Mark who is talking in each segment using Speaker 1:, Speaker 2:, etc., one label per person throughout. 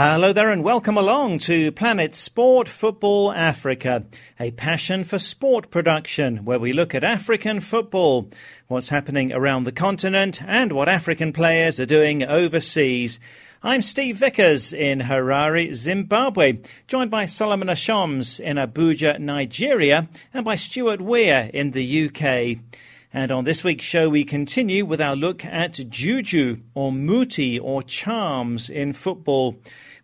Speaker 1: Hello there and welcome along to Planet Sport Football Africa, a passion for sport production where we look at African football, what's happening around the continent and what African players are doing overseas. I'm Steve Vickers in Harare, Zimbabwe, joined by Solomon Ashoms in Abuja, Nigeria, and by Stuart Weir in the UK. And on this week's show, we continue with our look at juju or muti or charms in football.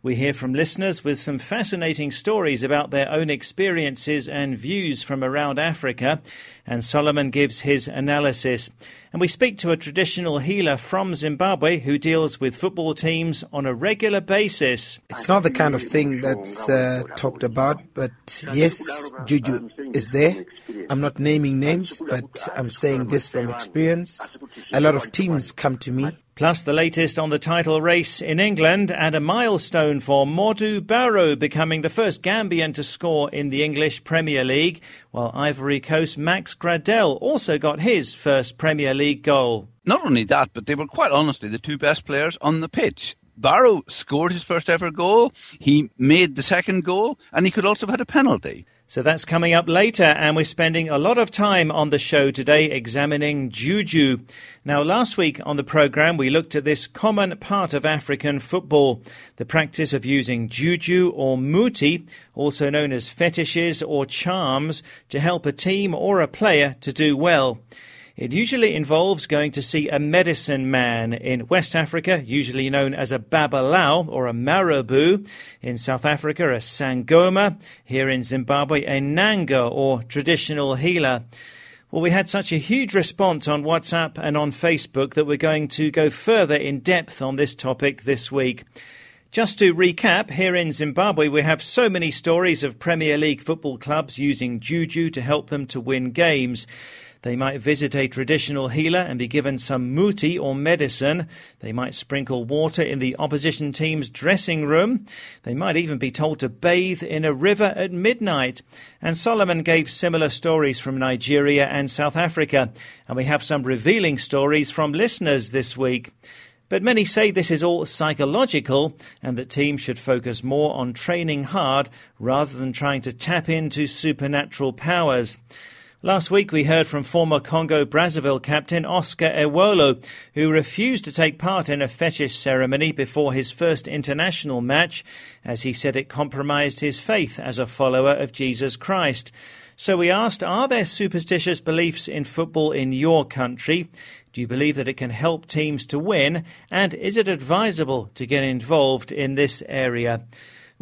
Speaker 1: We hear from listeners with some fascinating stories about their own experiences and views from around Africa, and Solomon gives his analysis. And we speak to a traditional healer from Zimbabwe who deals with football teams on a regular basis.
Speaker 2: It's not the kind of thing that's uh, talked about, but yes, juju is there. I'm not naming names, but I'm saying this from experience. A lot of teams come to me.
Speaker 1: Plus, the latest on the title race in England and a milestone for Modou Barrow becoming the first Gambian to score in the English Premier League, while Ivory Coast Max Gradel also got his first Premier League goal.
Speaker 3: Not only that, but they were quite honestly the two best players on the pitch. Barrow scored his first ever goal, he made the second goal, and he could also have had a penalty.
Speaker 1: So that's coming up later, and we're spending a lot of time on the show today examining juju. Now, last week on the program, we looked at this common part of African football, the practice of using juju or muti, also known as fetishes or charms, to help a team or a player to do well. It usually involves going to see a medicine man in West Africa, usually known as a babalawo or a marabu. In South Africa, a sangoma. Here in Zimbabwe, a nanga or traditional healer. Well, we had such a huge response on WhatsApp and on Facebook that we're going to go further in depth on this topic this week. Just to recap, here in Zimbabwe, we have so many stories of Premier League football clubs using juju to help them to win games. They might visit a traditional healer and be given some muti or medicine. They might sprinkle water in the opposition team's dressing room. They might even be told to bathe in a river at midnight. And Solomon gave similar stories from Nigeria and South Africa. And we have some revealing stories from listeners this week. But many say this is all psychological and that teams should focus more on training hard rather than trying to tap into supernatural powers. Last week, we heard from former Congo Brazzaville captain Oscar Ewolo, who refused to take part in a fetish ceremony before his first international match, as he said it compromised his faith as a follower of Jesus Christ. So we asked, are there superstitious beliefs in football in your country? Do you believe that it can help teams to win? And is it advisable to get involved in this area?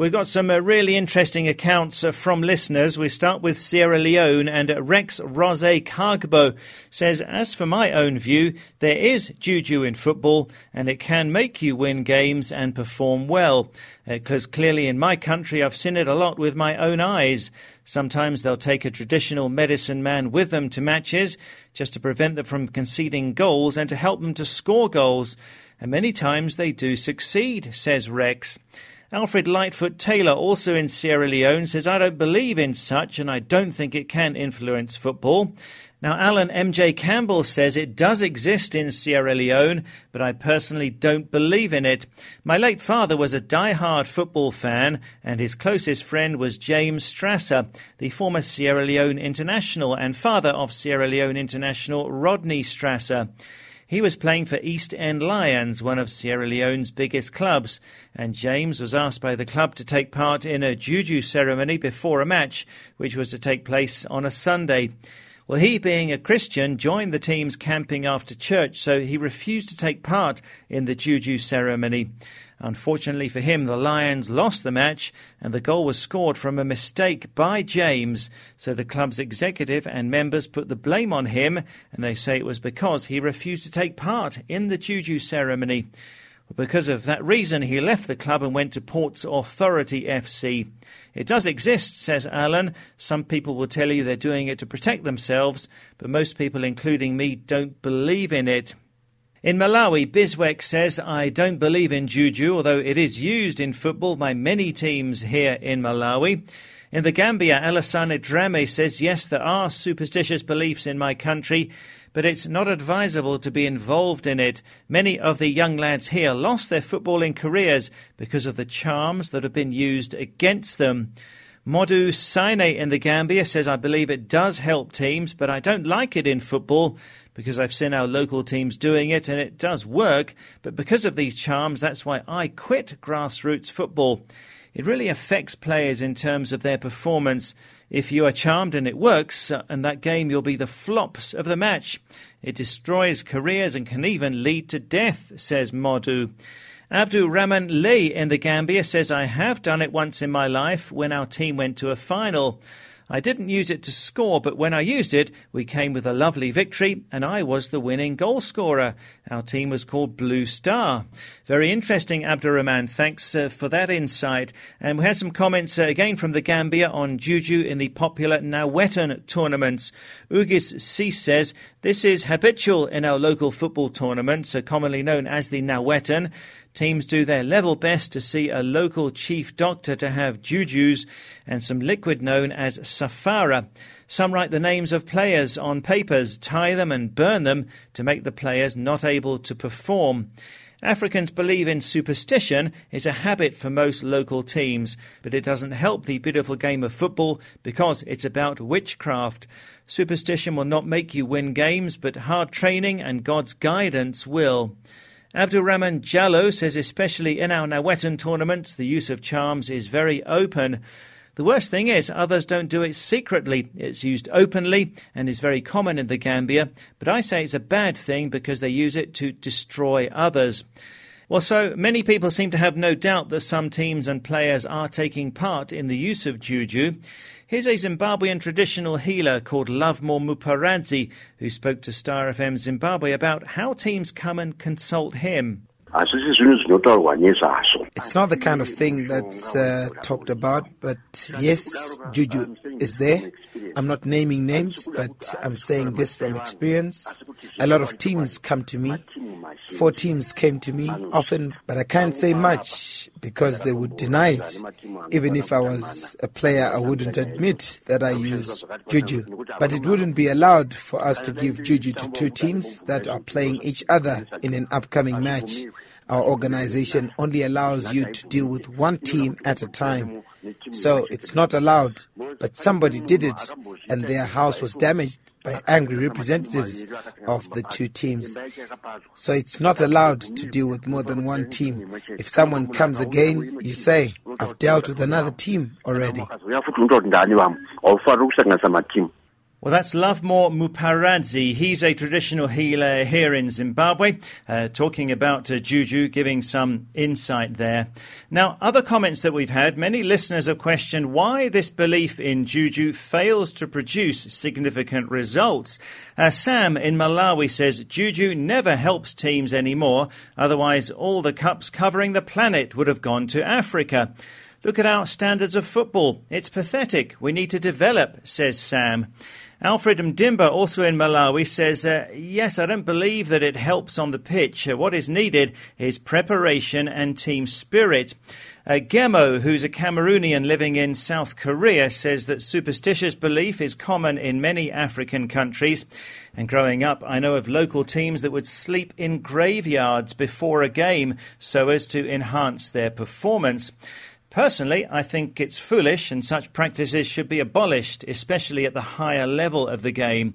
Speaker 1: We've got some uh, really interesting accounts uh, from listeners. We start with Sierra Leone, and Rex Rose Kagbo says, As for my own view, there is juju in football, and it can make you win games and perform well. Because uh, clearly in my country, I've seen it a lot with my own eyes. Sometimes they'll take a traditional medicine man with them to matches just to prevent them from conceding goals and to help them to score goals. And many times they do succeed, says Rex. Alfred Lightfoot Taylor, also in Sierra Leone, says, I don't believe in such and I don't think it can influence football. Now, Alan M.J. Campbell says it does exist in Sierra Leone, but I personally don't believe in it. My late father was a die-hard football fan, and his closest friend was James Strasser, the former Sierra Leone international and father of Sierra Leone international Rodney Strasser. He was playing for East End Lions, one of Sierra Leone's biggest clubs, and James was asked by the club to take part in a juju ceremony before a match, which was to take place on a Sunday. Well, he, being a Christian, joined the team's camping after church, so he refused to take part in the juju ceremony. Unfortunately for him, the Lions lost the match and the goal was scored from a mistake by James. So the club's executive and members put the blame on him and they say it was because he refused to take part in the juju ceremony. Because of that reason, he left the club and went to Ports Authority FC. It does exist, says Alan. Some people will tell you they're doing it to protect themselves, but most people, including me, don't believe in it. In Malawi, Biswek says, I don't believe in juju, although it is used in football by many teams here in Malawi. In the Gambia, Alassane Drame says, yes, there are superstitious beliefs in my country, but it's not advisable to be involved in it. Many of the young lads here lost their footballing careers because of the charms that have been used against them. Modu Saine in the Gambia says, I believe it does help teams, but I don't like it in football because I've seen our local teams doing it and it does work. But because of these charms, that's why I quit grassroots football. It really affects players in terms of their performance. If you are charmed and it works, uh, and that game you'll be the flops of the match. It destroys careers and can even lead to death, says Modu. Abdul Rahman Lee in the Gambia says, I have done it once in my life when our team went to a final. I didn't use it to score, but when I used it, we came with a lovely victory, and I was the winning goal scorer. Our team was called Blue Star. Very interesting, Abdurrahman. Thanks uh, for that insight. And we had some comments uh, again from the Gambia on Juju in the popular Nawetan tournaments. Ugis C says, This is habitual in our local football tournaments, uh, commonly known as the Nawetan. Teams do their level best to see a local chief doctor to have jujus and some liquid known as safara. Some write the names of players on papers, tie them and burn them to make the players not able to perform. Africans believe in superstition is a habit for most local teams, but it doesn't help the beautiful game of football because it's about witchcraft. Superstition will not make you win games, but hard training and God's guidance will. Abdurrahman Jallo says, especially in our Nawetan tournaments, the use of charms is very open. The worst thing is, others don't do it secretly. It's used openly and is very common in the Gambia, but I say it's a bad thing because they use it to destroy others. Well, so many people seem to have no doubt that some teams and players are taking part in the use of juju. Here's a Zimbabwean traditional healer called Lovemore Muparadzi who spoke to Star FM Zimbabwe about how teams come and consult him.
Speaker 2: It's not the kind of thing that's uh, talked about, but yes, juju is there. I'm not naming names, but I'm saying this from experience. A lot of teams come to me. Four teams came to me often, but I can't say much because they would deny it. Even if I was a player, I wouldn't admit that I use juju. But it wouldn't be allowed for us to give juju to two teams that are playing each other in an upcoming match. Our organization only allows you to deal with one team at a time. So it's not allowed. But somebody did it, and their house was damaged by angry representatives of the two teams. So it's not allowed to deal with more than one team. If someone comes again, you say, I've dealt with another team already.
Speaker 1: Well, that's Lovemore Muparadzi. He's a traditional healer here in Zimbabwe, uh, talking about uh, juju, giving some insight there. Now, other comments that we've had, many listeners have questioned why this belief in juju fails to produce significant results. Uh, Sam in Malawi says juju never helps teams anymore, otherwise, all the cups covering the planet would have gone to Africa. Look at our standards of football. It's pathetic. We need to develop, says Sam. Alfred Mdimba, also in Malawi, says, uh, Yes, I don't believe that it helps on the pitch. Uh, what is needed is preparation and team spirit. Uh, Gemo, who's a Cameroonian living in South Korea, says that superstitious belief is common in many African countries. And growing up, I know of local teams that would sleep in graveyards before a game so as to enhance their performance. Personally, I think it's foolish and such practices should be abolished, especially at the higher level of the game.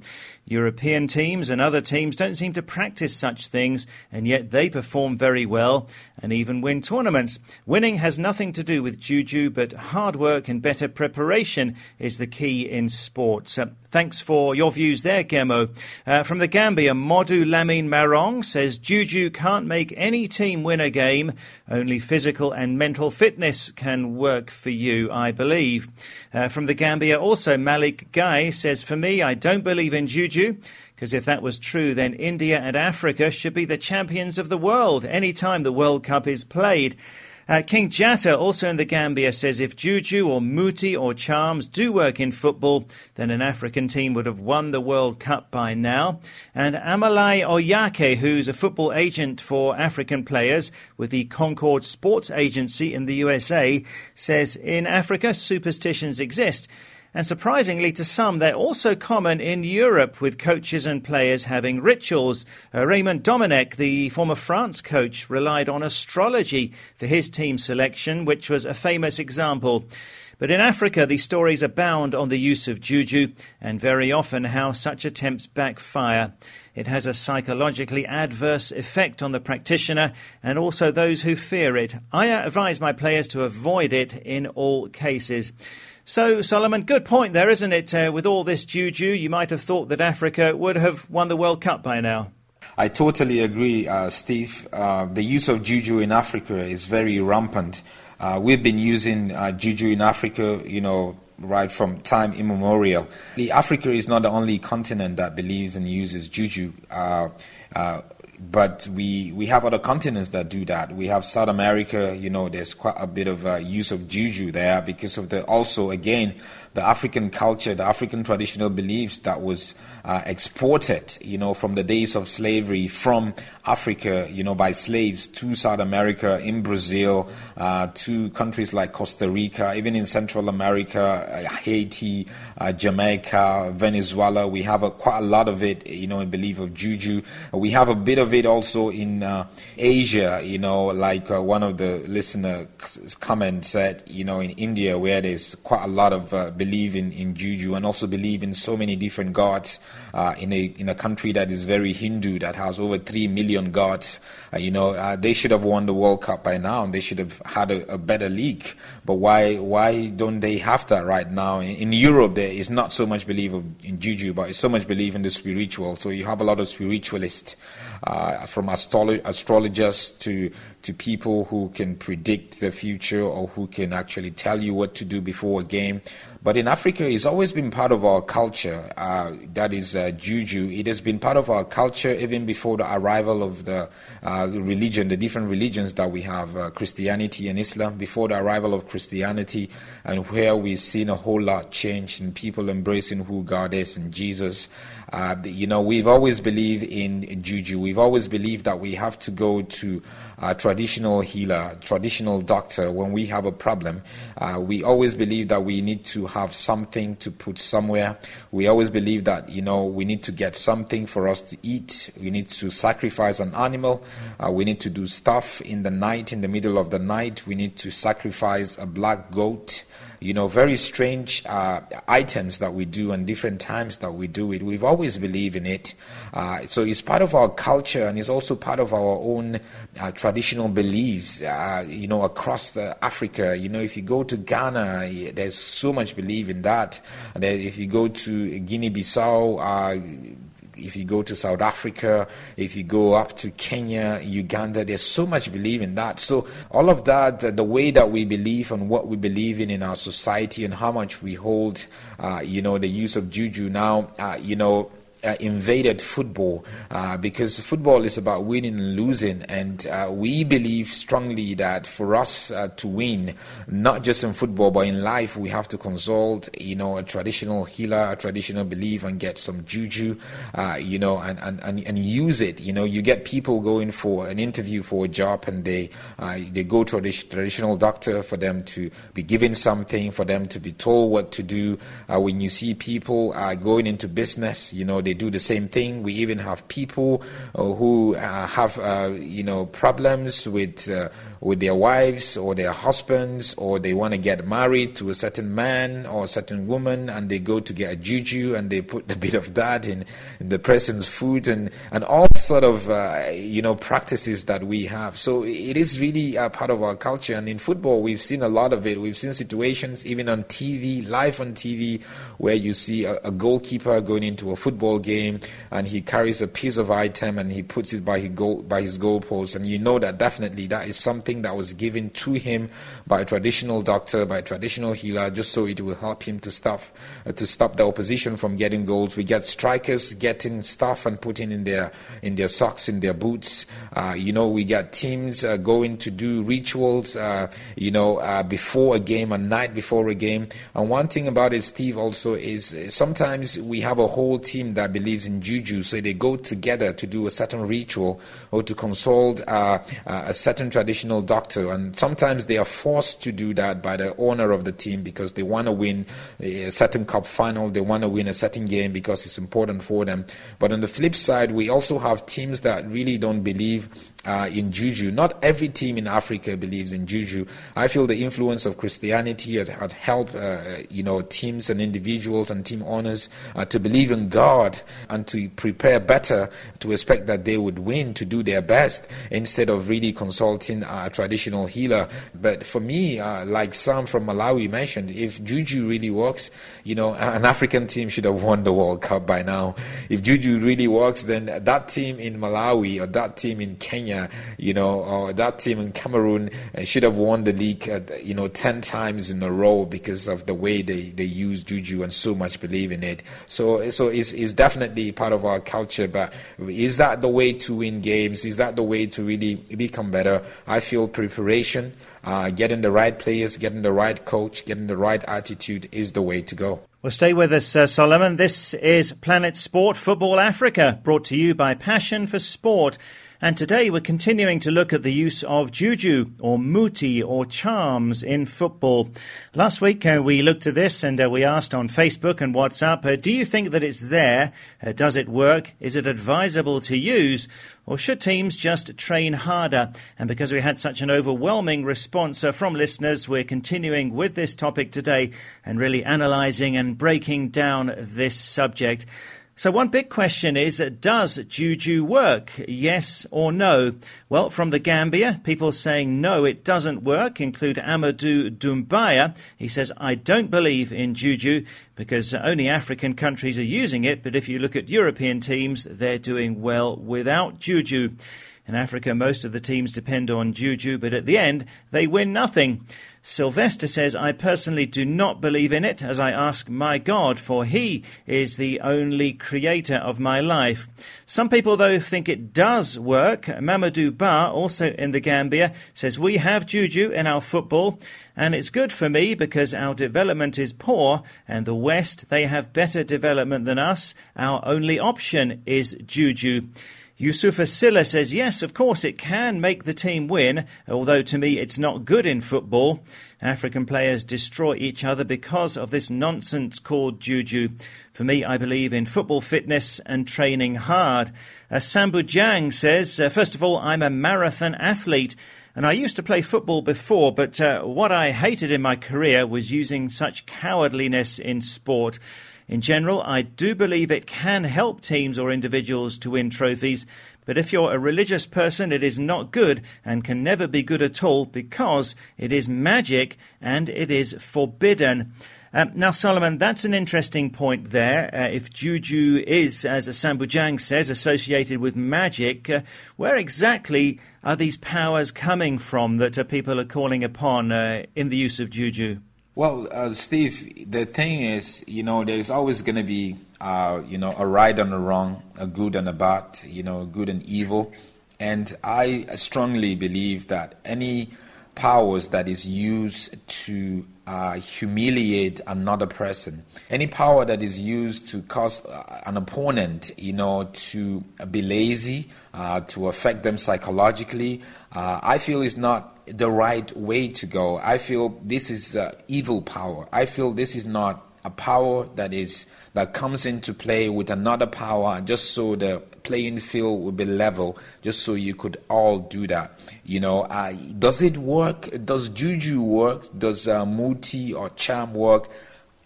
Speaker 1: European teams and other teams don't seem to practice such things, and yet they perform very well and even win tournaments. Winning has nothing to do with juju, but hard work and better preparation is the key in sports. Uh, thanks for your views there, Gemo. Uh, from the Gambia, Modu Lamin Marong says juju can't make any team win a game. Only physical and mental fitness can work for you, I believe. Uh, from the Gambia, also Malik Guy says, For me, I don't believe in juju Because if that was true, then India and Africa should be the champions of the world any time the World Cup is played. Uh, King Jatta, also in the Gambia, says if Juju or Muti or Charms do work in football, then an African team would have won the World Cup by now. And Amalai Oyake, who's a football agent for African players with the Concord Sports Agency in the USA, says in Africa superstitions exist. And surprisingly to some, they're also common in Europe with coaches and players having rituals. Uh, Raymond Domenech, the former France coach, relied on astrology for his team selection, which was a famous example. But in Africa, the stories abound on the use of juju and very often how such attempts backfire. It has a psychologically adverse effect on the practitioner and also those who fear it. I advise my players to avoid it in all cases. So, Solomon, good point there, isn't it? Uh, with all this juju, you might have thought that Africa would have won the World Cup by now.
Speaker 4: I totally agree, uh, Steve. Uh, the use of juju in Africa is very rampant. Uh, we've been using uh, juju in Africa, you know, right from time immemorial. Africa is not the only continent that believes and uses juju. Uh, but we we have other continents that do that. We have South America. You know, there's quite a bit of uh, use of juju there because of the also again the African culture, the African traditional beliefs that was uh, exported, you know, from the days of slavery from Africa, you know, by slaves to South America, in Brazil, uh, to countries like Costa Rica, even in Central America, uh, Haiti, uh, Jamaica, Venezuela. We have a, quite a lot of it, you know, in belief of juju. We have a bit of it also in uh, Asia, you know, like uh, one of the listener comments said, you know, in India, where there's quite a lot of belief believe in, in juju and also believe in so many different gods uh, in a in a country that is very Hindu that has over three million gods. Uh, you know, uh, they should have won the World Cup by now and they should have had a, a better league. But why why don't they have that right now? In, in Europe, there is not so much belief in juju, but it's so much belief in the spiritual. So you have a lot of spiritualists, uh, from astrolo- astrologers to to people who can predict the future or who can actually tell you what to do before a game. But in Africa, it's always been part of our culture. Uh, that is uh, juju. It has been part of our culture even before the arrival of the uh, religion, the different religions that we have, uh, Christianity and Islam. Before the arrival of Christianity, and where we've seen a whole lot change in people embracing who God is and Jesus. Uh, you know, we've always believed in juju. We've always believed that we have to go to a traditional healer, traditional doctor when we have a problem. Uh, we always believe that we need to have something to put somewhere. We always believe that, you know, we need to get something for us to eat. We need to sacrifice an animal. Uh, we need to do stuff in the night, in the middle of the night. We need to sacrifice a black goat you know, very strange uh, items that we do and different times that we do it. We've always believed in it. Uh, so it's part of our culture and it's also part of our own uh, traditional beliefs, uh, you know, across Africa. You know, if you go to Ghana, there's so much belief in that. And if you go to Guinea-Bissau, uh, if you go to South Africa, if you go up to Kenya, Uganda, there's so much belief in that. So all of that, the way that we believe and what we believe in in our society and how much we hold, uh, you know, the use of juju now, uh, you know, uh, invaded football uh, because football is about winning and losing, and uh, we believe strongly that for us uh, to win, not just in football but in life, we have to consult, you know, a traditional healer, a traditional belief, and get some juju, uh, you know, and, and, and, and use it. You know, you get people going for an interview for a job, and they uh, they go to a traditional doctor for them to be given something, for them to be told what to do. when you see people going into business, you know, they do the same thing. We even have people uh, who uh, have, uh, you know, problems with with their wives or their husbands, or they want to get married to a certain man or a certain woman, and they go to get a juju and they put a bit of that in, in the person's food and and all sort of uh, you know practices that we have. So it is really a part of our culture. And in football, we've seen a lot of it. We've seen situations even on TV, live on TV, where you see a, a goalkeeper going into a football game and he carries a piece of item and he puts it by his goal by his goalpost, and you know that definitely that is something that was given to him by a traditional doctor, by a traditional healer, just so it will help him to stop uh, to stop the opposition from getting goals. We get strikers getting stuff and putting in their in their socks, in their boots. Uh, you know, we get teams uh, going to do rituals. Uh, you know, uh, before a game, a night before a game. And one thing about it, Steve, also is sometimes we have a whole team that believes in juju, so they go together to do a certain ritual or to consult uh, a certain traditional doctor, and sometimes they are forced to do that by the owner of the team because they want to win a certain cup final, they want to win a certain game because it's important for them. But on the flip side, we also have teams that really don't believe uh, in juju. Not every team in Africa believes in juju. I feel the influence of Christianity had, had helped, uh, you know, teams and individuals and team owners uh, to believe in God and to prepare better to expect that they would win, to do their best instead of really consulting a traditional healer. But for me, uh, like Sam from Malawi mentioned, if juju really works, you know, an African team should have won the World Cup by now. If juju really works, then that team in Malawi or that team in Kenya you know, or that team in Cameroon uh, should have won the league, uh, you know, 10 times in a row because of the way they, they use Juju and so much believe in it. So, so it's, it's definitely part of our culture, but is that the way to win games? Is that the way to really become better? I feel preparation, uh, getting the right players, getting the right coach, getting the right attitude is the way to go.
Speaker 1: Well, stay with us, uh, Solomon. This is Planet Sport Football Africa, brought to you by Passion for Sport. And today we're continuing to look at the use of juju or muti or charms in football. Last week uh, we looked at this and uh, we asked on Facebook and WhatsApp, uh, do you think that it's there? Uh, does it work? Is it advisable to use? Or should teams just train harder? And because we had such an overwhelming response uh, from listeners, we're continuing with this topic today and really analysing and breaking down this subject. So, one big question is uh, Does Juju work? Yes or no? Well, from the Gambia, people saying no, it doesn't work include Amadou Dumbaya. He says, I don't believe in Juju because only African countries are using it, but if you look at European teams, they're doing well without Juju. In Africa, most of the teams depend on Juju, but at the end, they win nothing. Sylvester says, I personally do not believe in it as I ask my God, for He is the only creator of my life. Some people, though, think it does work. Mamadou Ba, also in the Gambia, says, We have Juju in our football, and it's good for me because our development is poor, and the West, they have better development than us. Our only option is Juju. Yusufa Silla says, yes, of course it can make the team win, although to me it's not good in football. African players destroy each other because of this nonsense called juju. For me, I believe in football fitness and training hard. Uh, Sambujang says, uh, first of all, I'm a marathon athlete. And I used to play football before, but uh, what I hated in my career was using such cowardliness in sport. In general, I do believe it can help teams or individuals to win trophies, but if you're a religious person, it is not good and can never be good at all because it is magic and it is forbidden. Um, now, Solomon, that's an interesting point there. Uh, if juju is, as Sambujang says, associated with magic, uh, where exactly are these powers coming from that uh, people are calling upon uh, in the use of juju?
Speaker 4: Well, uh, Steve, the thing is, you know, there's always going to be, uh, you know, a right and a wrong, a good and a bad, you know, good and evil. And I strongly believe that any powers that is used to uh, humiliate another person, any power that is used to cause uh, an opponent, you know, to be lazy, uh, to affect them psychologically, uh, I feel is not the right way to go. I feel this is uh, evil power. I feel this is not a power that is that comes into play with another power just so the playing field would be level just so you could all do that. You know uh, does it work? Does juju work? Does uh, muti or charm work?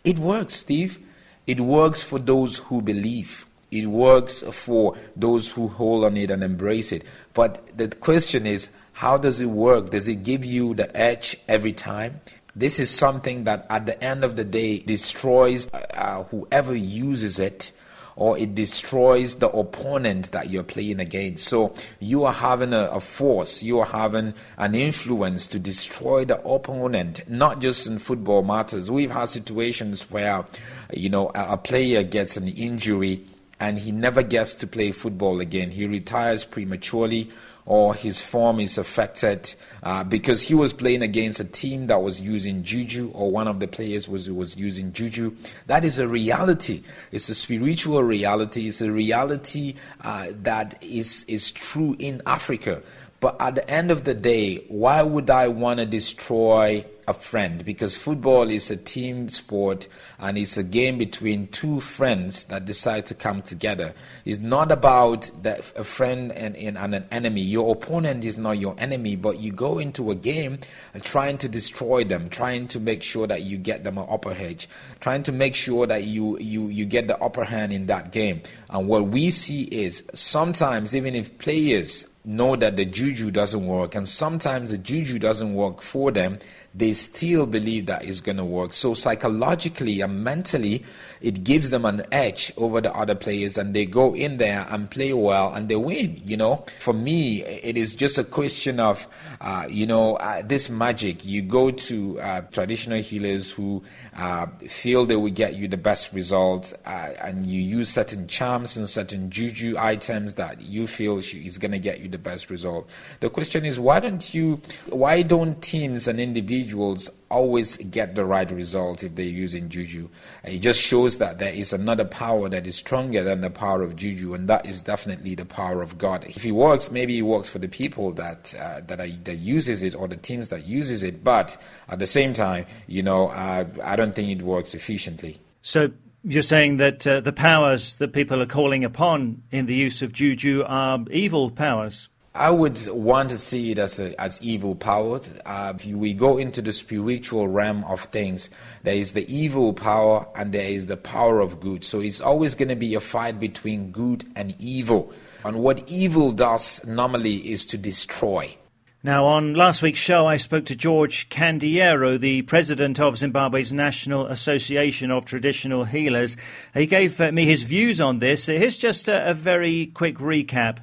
Speaker 4: It works steve. It works for those who believe. It works for those who hold on it and embrace it. But the question is how does it work? Does it give you the edge every time? This is something that at the end of the day destroys uh, whoever uses it or it destroys the opponent that you're playing against. So you are having a, a force, you are having an influence to destroy the opponent, not just in football matters. We've had situations where, you know, a, a player gets an injury and he never gets to play football again. He retires prematurely or his form is affected uh, because he was playing against a team that was using juju or one of the players was was using juju. That is a reality. It's a spiritual reality. It's a reality uh, that is is true in africa but at the end of the day why would i want to destroy a friend because football is a team sport and it's a game between two friends that decide to come together. It's not about the, a friend and, and, and, an enemy. Your opponent is not your enemy, but you go into a game trying to destroy them, trying to make sure that you get them an upper edge, trying to make sure that you, you, you get the upper hand in that game. And what we see is sometimes, even if players know that the juju doesn't work, and sometimes the juju doesn't work for them, they still believe that it's going to work. So psychologically and mentally, it gives them an edge over the other players and they go in there and play well and they win, you know. For me, it is just a question of, uh, you know, uh, this magic. You go to uh, traditional healers who uh, feel they will get you the best results uh, and you use certain charms and certain juju items that you feel is going to get you the best result. The question is, why don't you, why don't teams and individuals individuals always get the right result if they're using juju. It just shows that there is another power that is stronger than the power of juju, and that is definitely the power of God. If it works, maybe it works for the people that uh, that, are, that uses it or the teams that uses it. But at the same time, you know, uh, I don't think it works efficiently.
Speaker 1: So you're saying that uh, the powers that people are calling upon in the use of juju are evil powers.
Speaker 4: I would want to see it as a, as evil powered. Uh, if we go into the spiritual realm of things, there is the evil power and there is the power of good. So it's always going to be a fight between good and evil. And what evil does normally is to destroy.
Speaker 1: Now, on last week's show, I spoke to George Kandiero, the president of Zimbabwe's National Association of Traditional Healers. He gave uh, me his views on this. Here's just a, a very quick recap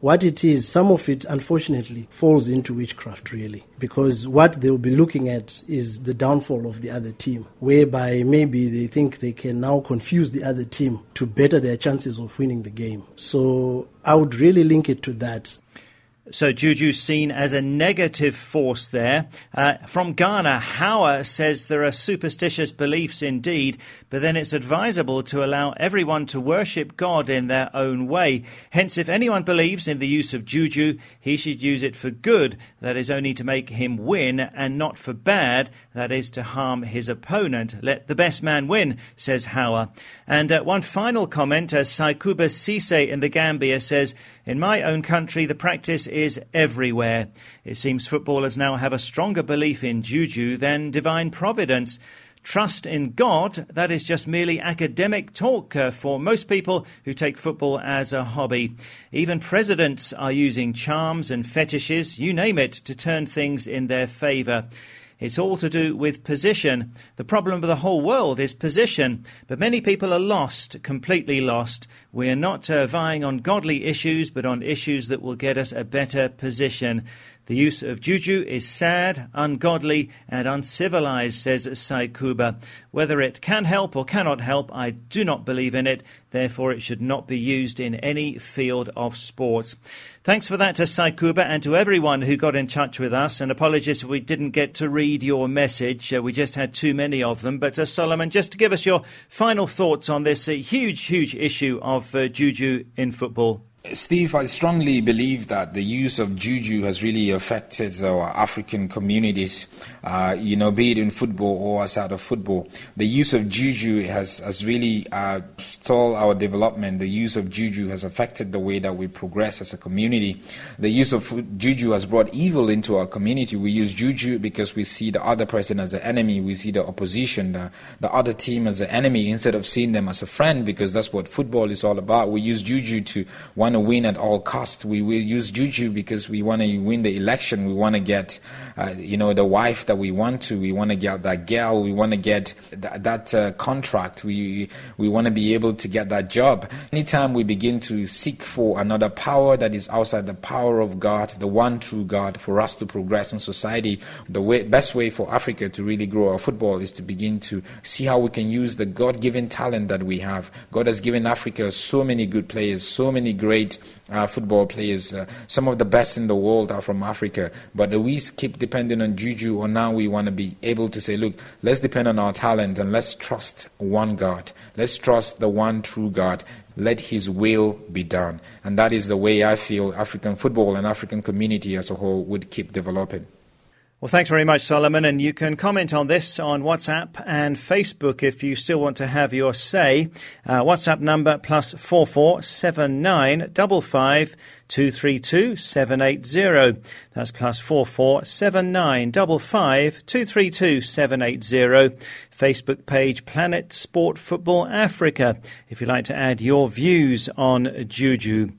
Speaker 5: what it is, some of it unfortunately falls into witchcraft really, because what they'll be looking at is the downfall of the other team, whereby maybe they think they can now confuse the other team to better their chances of winning the game. So I would really link it to that.
Speaker 1: So Juju seen as a negative force there. Uh, from Ghana, Hauer says there are superstitious beliefs indeed, but then it's advisable to allow everyone to worship God in their own way. Hence, if anyone believes in the use of Juju, he should use it for good, that is only to make him win, and not for bad, that is to harm his opponent. Let the best man win, says Hauer. And uh, one final comment, as Saikuba Sise in the Gambia says, in my own country, the practice is everywhere. It seems footballers now have a stronger belief in juju than divine providence. Trust in God, that is just merely academic talk uh, for most people who take football as a hobby. Even presidents are using charms and fetishes, you name it, to turn things in their favour. It's all to do with position. The problem of the whole world is position. But many people are lost, completely lost. We are not uh, vying on godly issues, but on issues that will get us a better position. The use of juju is sad, ungodly, and uncivilized, says Saikuba. Whether it can help or cannot help, I do not believe in it. Therefore, it should not be used in any field of sports. Thanks for that to Saikuba and to everyone who got in touch with us. And apologies if we didn't get to read your message. Uh, we just had too many of them. But uh, Solomon, just to give us your final thoughts on this uh, huge, huge issue of uh, juju in football.
Speaker 4: Steve, I strongly believe that the use of juju has really affected our African communities, uh, you know, be it in football or outside of football. The use of juju has, has really uh, stalled our development. The use of juju has affected the way that we progress as a community. The use of juju has brought evil into our community. We use juju because we see the other person as the enemy. We see the opposition, the, the other team as the enemy instead of seeing them as a friend because that's what football is all about. We use juju to one to win at all costs. We will use juju because we want to win the election. We want to get, uh, you know, the wife that we want to. We want to get that girl. We want to get th- that uh, contract. We we want to be able to get that job. Anytime we begin to seek for another power that is outside the power of God, the one true God, for us to progress in society, the way, best way for Africa to really grow our football is to begin to see how we can use the God-given talent that we have. God has given Africa so many good players, so many great uh, football players. Uh, some of the best in the world are from Africa. But we keep depending on Juju, or now we want to be able to say, look, let's depend on our talent and let's trust one God. Let's trust the one true God. Let His will be done. And that is the way I feel African football and African community as a whole would keep developing.
Speaker 1: Well, thanks very much, Solomon. And you can comment on this on WhatsApp and Facebook if you still want to have your say. Uh, WhatsApp number plus four four seven nine double five two three two seven eight zero. That's plus four four seven nine double five two three two seven eight zero. Facebook page Planet Sport Football Africa. If you'd like to add your views on Juju.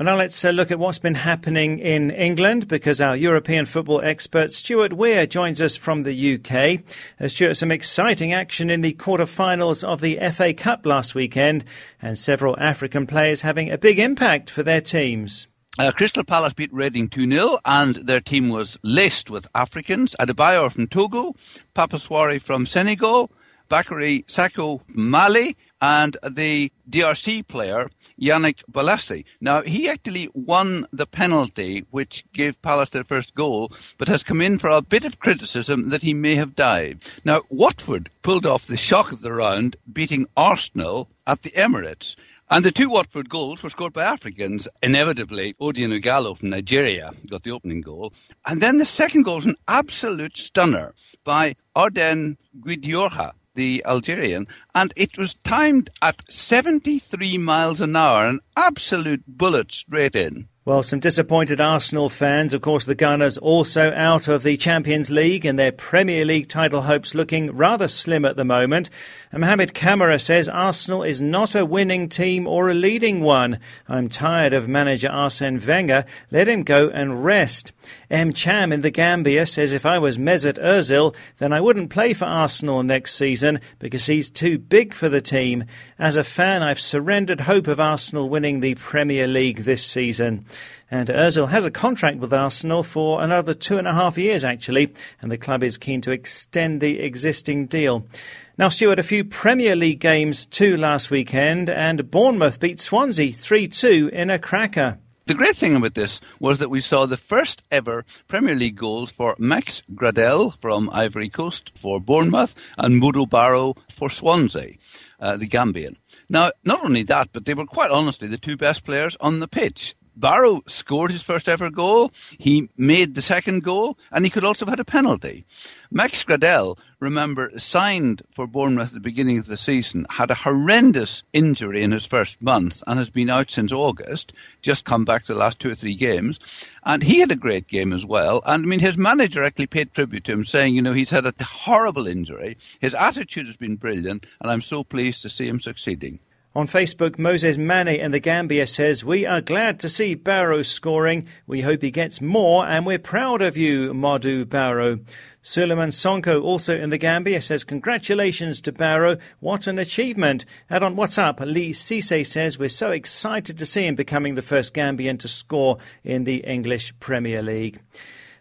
Speaker 1: Well, now let's uh, look at what's been happening in England because our European football expert Stuart Weir joins us from the UK. Uh, Stuart, some exciting action in the quarter-finals of the FA Cup last weekend and several African players having a big impact for their teams.
Speaker 3: Uh, Crystal Palace beat Reading 2 0, and their team was laced with Africans. Adebayor from Togo, Pape Souaré from Senegal, Bakary Sako Mali, and the DRC player Yannick Bolasie. Now he actually won the penalty which gave Palace their first goal, but has come in for a bit of criticism that he may have dived. Now Watford pulled off the shock of the round, beating Arsenal at the Emirates. And the two Watford goals were scored by Africans. Inevitably, Odion Ighalo from Nigeria got the opening goal. And then the second goal was an absolute stunner by Adlène Guedioura the Algerian, and it was timed at 73 miles an hour, an absolute bullet straight in.
Speaker 1: Well, some disappointed Arsenal fans. Of course, the Gunners also out of the Champions League and their Premier League title hopes looking rather slim at the moment. And Mohamed Kamara says Arsenal is not a winning team or a leading one. I'm tired of manager Arsene Wenger. Let him go and rest. M. Cham in the Gambia says if I was Mesut Ozil, then I wouldn't play for Arsenal next season because he's too big for the team. As a fan, I've surrendered hope of Arsenal winning the Premier League this season. And Ozil has a contract with Arsenal for another two and a half years, actually, and the club is keen to extend the existing deal. Now, Stuart, a few Premier League games too last weekend, and Bournemouth beat Swansea 3 2 in a cracker.
Speaker 3: The great thing about this was that we saw the first ever Premier League goals for Max Gradel from Ivory Coast for Bournemouth and Modou Barrow for Swansea, uh, the Gambian. Now, not only that, but they were quite honestly the two best players on the pitch. Barrow scored his first ever goal. He made the second goal, and he could also have had a penalty. Max Gradel, remember, signed for Bournemouth at the beginning of the season, had a horrendous injury in his first month, and has been out since August. Just come back to the last two or three games, and he had a great game as well. And I mean, his manager actually paid tribute to him, saying, you know, he's had a horrible injury. His attitude has been brilliant, and I'm so pleased to see him succeeding.
Speaker 1: On Facebook, Moses Mane in the Gambia says, We are glad to see Barrow scoring. We hope he gets more, and we're proud of you, Modou Barrow. Suleiman Sonko, also in the Gambia, says, Congratulations to Barrow. What an achievement. And on WhatsApp, Lee Cisse says, We're so excited to see him becoming the first Gambian to score in the English Premier League.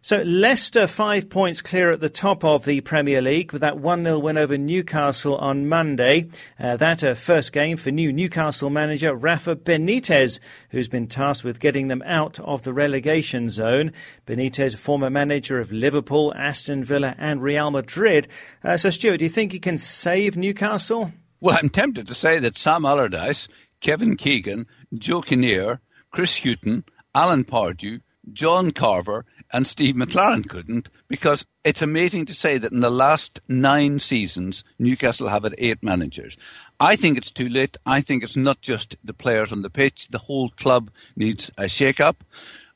Speaker 1: So Leicester five points clear at the top of the Premier League with that 1-0 win over Newcastle on Monday. Uh, that a first game for new Newcastle manager Rafa Benitez, who's been tasked with getting them out of the relegation zone. Benitez, former manager of Liverpool, Aston Villa and Real Madrid. Uh, so Stuart, do you think he can save Newcastle?
Speaker 3: Well, I'm tempted to say that Sam Allardyce, Kevin Keegan, Joe Kinnear, Chris Hughton, Alan Pardew, John Carver and Steve McClaren couldn't because it's amazing to say that in the last nine seasons, Newcastle have had eight managers. I think it's too late. I think it's not just the players on the pitch. The whole club needs a shake-up.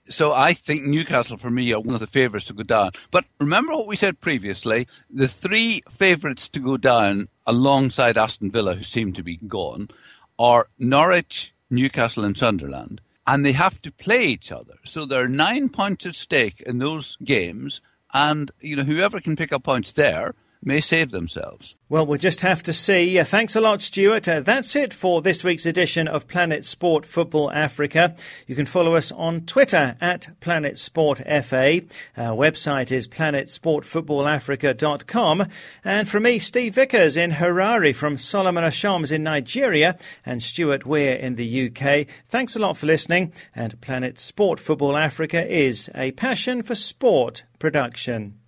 Speaker 3: So I think Newcastle, for me, are one of the favourites to go down. But remember what we said previously: the three favourites to go down, alongside Aston Villa, who seem to be gone, are Norwich, Newcastle, and Sunderland. And they have to play each other. So there are nine points at stake in those games, and you know whoever can pick up points there may save themselves.
Speaker 1: Well, we'll just have to see. Thanks a lot, Stuart. Uh, that's it for this week's edition of Planet Sport Football Africa. You can follow us on Twitter at Planet Sport FA. Our website is planetsportfootballafrica.com. And from me, Steve Vickers in Harare, from Solomon Ashoms in Nigeria, and Stuart Weir in the UK. Thanks a lot for listening. And Planet Sport Football Africa is a passion for sport production.